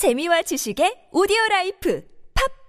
재미와 지식의 오디오 라이프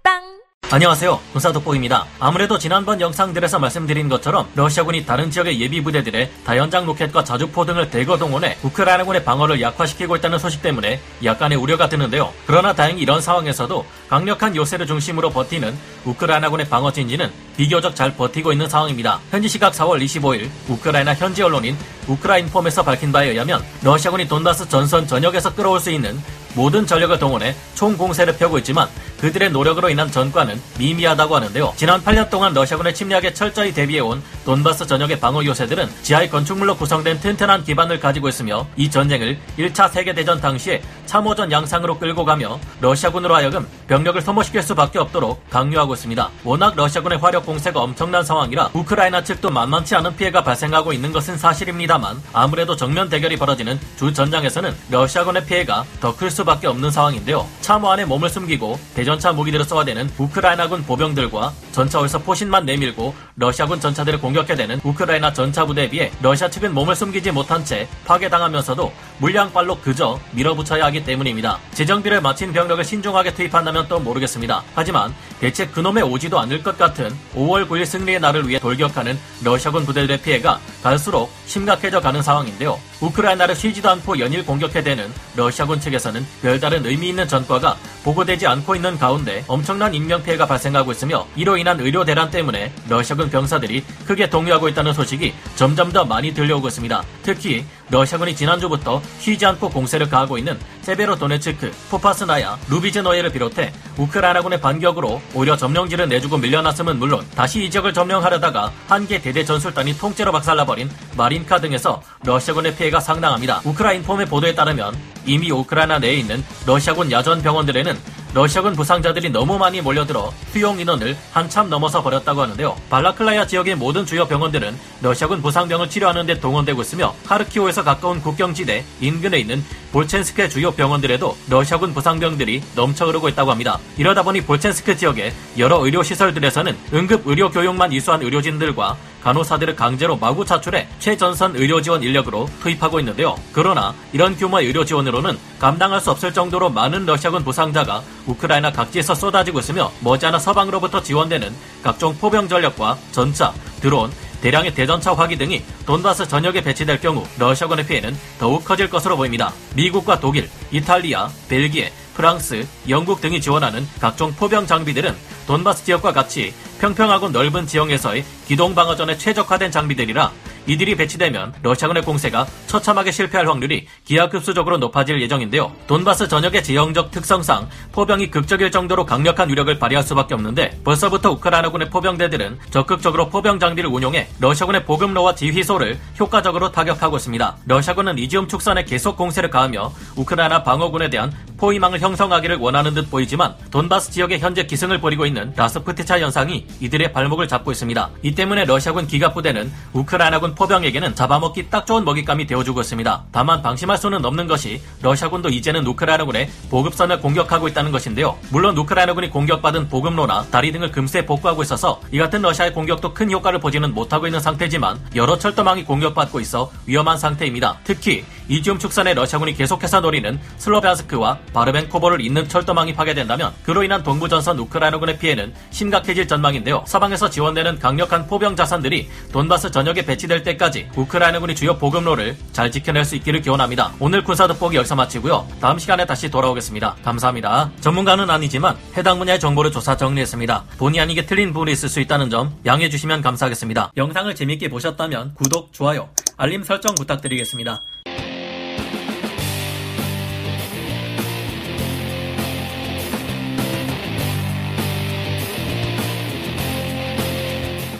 팟빵 안녕하세요. 군사돋보기입니다. 아무래도 지난번 영상들에서 말씀드린 것처럼 러시아군이 다른 지역의 예비 부대들의 다연장 로켓과 자주포 등을 대거 동원해 우크라이나군의 방어를 약화시키고 있다는 소식 때문에 약간의 우려가 드는데요. 그러나 다행히 이런 상황에서도 강력한 요새를 중심으로 버티는 우크라이나군의 방어 진지는 비교적 잘 버티고 있는 상황입니다. 현지 시각 4월 25일 우크라이나 현지 언론인 우크라인폼에서 밝힌 바에 의하면 러시아군이 돈바스 전선 전역에서 끌어올 수 있는 모든 전력을 동원해 총 공세를 펴고 있지만 그들의 노력으로 인한 전과는 미미하다고 하는데요. 지난 8년 동안 러시아군의 침략에 철저히 대비해온 돈바스 전역의 방어 요새들은 지하의 건축물로 구성된 튼튼한 기반을 가지고 있으며 이 전쟁을 1차 세계대전 당시에 참호전 양상으로 끌고 가며 러시아군으로 하여금 병력을 소모시킬 수밖에 없도록 강요하고 있습니다. 워낙 러시아군의 화력 공세가 엄청난 상황이라 우크라이나 측도 만만치 않은 피해가 발생하고 있는 것은 사실입니다만 아무래도 정면 대결이 벌어지는 주 전장에서는 러시아군의 피해가 더 클 수밖에 없는 상황인데요. 참호 안에 몸을 숨기고 대전차 무기들을 쏘아대는 우크라이나군 보병들과 전차에서 포신만 내밀고 러시아군 전차들을 공격해대는 우크라이나 전차 부대에 비해 러시아 측은 몸을 숨기지 못한 채 파괴당하면서도 물량발로 그저 밀어붙여야 하기 때문입니다. 재정비를 마친 병력을 신중하게 투입한다면 또 모르겠습니다. 하지만 대체 그놈의 오지도 않을 것 같은 5월 9일 승리의 날을 위해 돌격하는 러시아군 부대들의 피해가 갈수록 심각해져 가는 상황인데요. 우크라이나를 쉬지도 않고 연일 공격해대는 러시아군 측에서는 별다른 의미 있는 전과가 보고되지 않고 있는 가운데 엄청난 인명피해가 발생하고 있으며 이로 인한 의료 대란 때문에 러시아군 병사들이 크게 동요하고 있다는 소식이 점점 더 많이 들려오고 있습니다. 특히 러시아군이 지난주부터 쉬지 않고 공세를 가하고 있는 세베로도네츠크, 포파스나야, 루비즈노예를 비롯해 우크라이나군의 반격으로 오히려 점령지를 내주고 밀려났음은 물론 다시 이 지역을 점령하려다가 한 개 대대 전술단이 통째로 박살나버린 마린카 등에서 러시아군의 피해가 상당합니다. 우크라인폼의 보도에 따르면 이미 우크라이나 내에 있는 러시아군 야전 병원들에는 러시아군 부상자들이 너무 많이 몰려들어 수용 인원을 한참 넘어서 버렸다고 하는데요. 발라클라야 지역의 모든 주요 병원들은 러시아군 부상병을 치료하는 데 동원되고 있으며 하르키오에서 가까운 국경지대 인근에 있는 볼첸스크의 주요 병원들에도 러시아군 부상병들이 넘쳐 흐르고 있다고 합니다. 이러다 보니 볼첸스크 지역의 여러 의료시설들에서는 응급 의료 교육만 이수한 의료진들과 간호사들을 강제로 마구 차출해 최전선 의료 지원 인력으로 투입하고 있는데요. 그러나 이런 규모의 의료 지원으로는 감당할 수 없을 정도로 많은 러시아군 부상자가 우크라이나 각지에서 쏟아지고 있으며 머지않아 서방으로부터 지원되는 각종 포병 전력과 전차, 드론, 대량의 대전차 화기 등이 돈바스 전역에 배치될 경우 러시아군의 피해는 더욱 커질 것으로 보입니다. 미국과 독일, 이탈리아, 벨기에, 프랑스, 영국 등이 지원하는 각종 포병 장비들은 돈바스 지역과 같이 평평하고 넓은 지형에서의 기동 방어전에 최적화된 장비들이라 이들이 배치되면 러시아군의 공세가 처참하게 실패할 확률이 기하급수적으로 높아질 예정인데요. 돈바스 전역의 지형적 특성상 포병이 극적일 정도로 강력한 위력을 발휘할 수밖에 없는데 벌써부터 우크라이나군의 포병대들은 적극적으로 포병 장비를 운용해 러시아군의 보급로와 지휘소를 효과적으로 타격하고 있습니다. 러시아군은 이지움 축선에 계속 공세를 가하며 우크라이나 방어군에 대한 포위망을 형성하기를 원하는 듯 보이지만 돈바스 지역에 현재 기승을 벌이고 있는 라스푸티차 현상이 이들의 발목을 잡고 있습니다. 이 때문에 러시아군 기갑부대는 우크라이나군 포병에게는 잡아먹기 딱 좋은 먹잇감이 되어주고 있습니다. 다만 방심할 수는 없는 것이 러시아군도 이제는 우크라이나군의 보급선을 공격하고 있다는 것인데요. 물론 우크라이나군이 공격받은 보급로나 다리 등을 금세 복구하고 있어서 이 같은 러시아의 공격도 큰 효과를 보지는 못하고 있는 상태지만 여러 철도망이 공격받고 있어 위험한 상태입니다. 특히 이지움 축선에 러시아군이 계속해서 노리는 슬로비안스크와 바르벤코보를 잇는 철도망이 파괴된다면 그로 인한 동부전선 우크라이나군의 피해는 심각해질 전망인데요. 서방에서 지원되는 강력한 포병 자산들이 돈바스 전역에 배치될 때까지 우크라이나군이 주요 보급로를 잘 지켜낼 수 있기를 기원합니다. 오늘 군사 돋보기 여기서 마치고요. 다음 시간에 다시 돌아오겠습니다. 감사합니다. 전문가는 아니지만 해당 분야의 정보를 조사 정리했습니다. 본의 아니게 틀린 부분이 있을 수 있다는 점 양해해 주시면 감사하겠습니다. 영상을 재밌게 보셨다면 구독, 좋아요, 알림 설정 부탁드리겠습니다.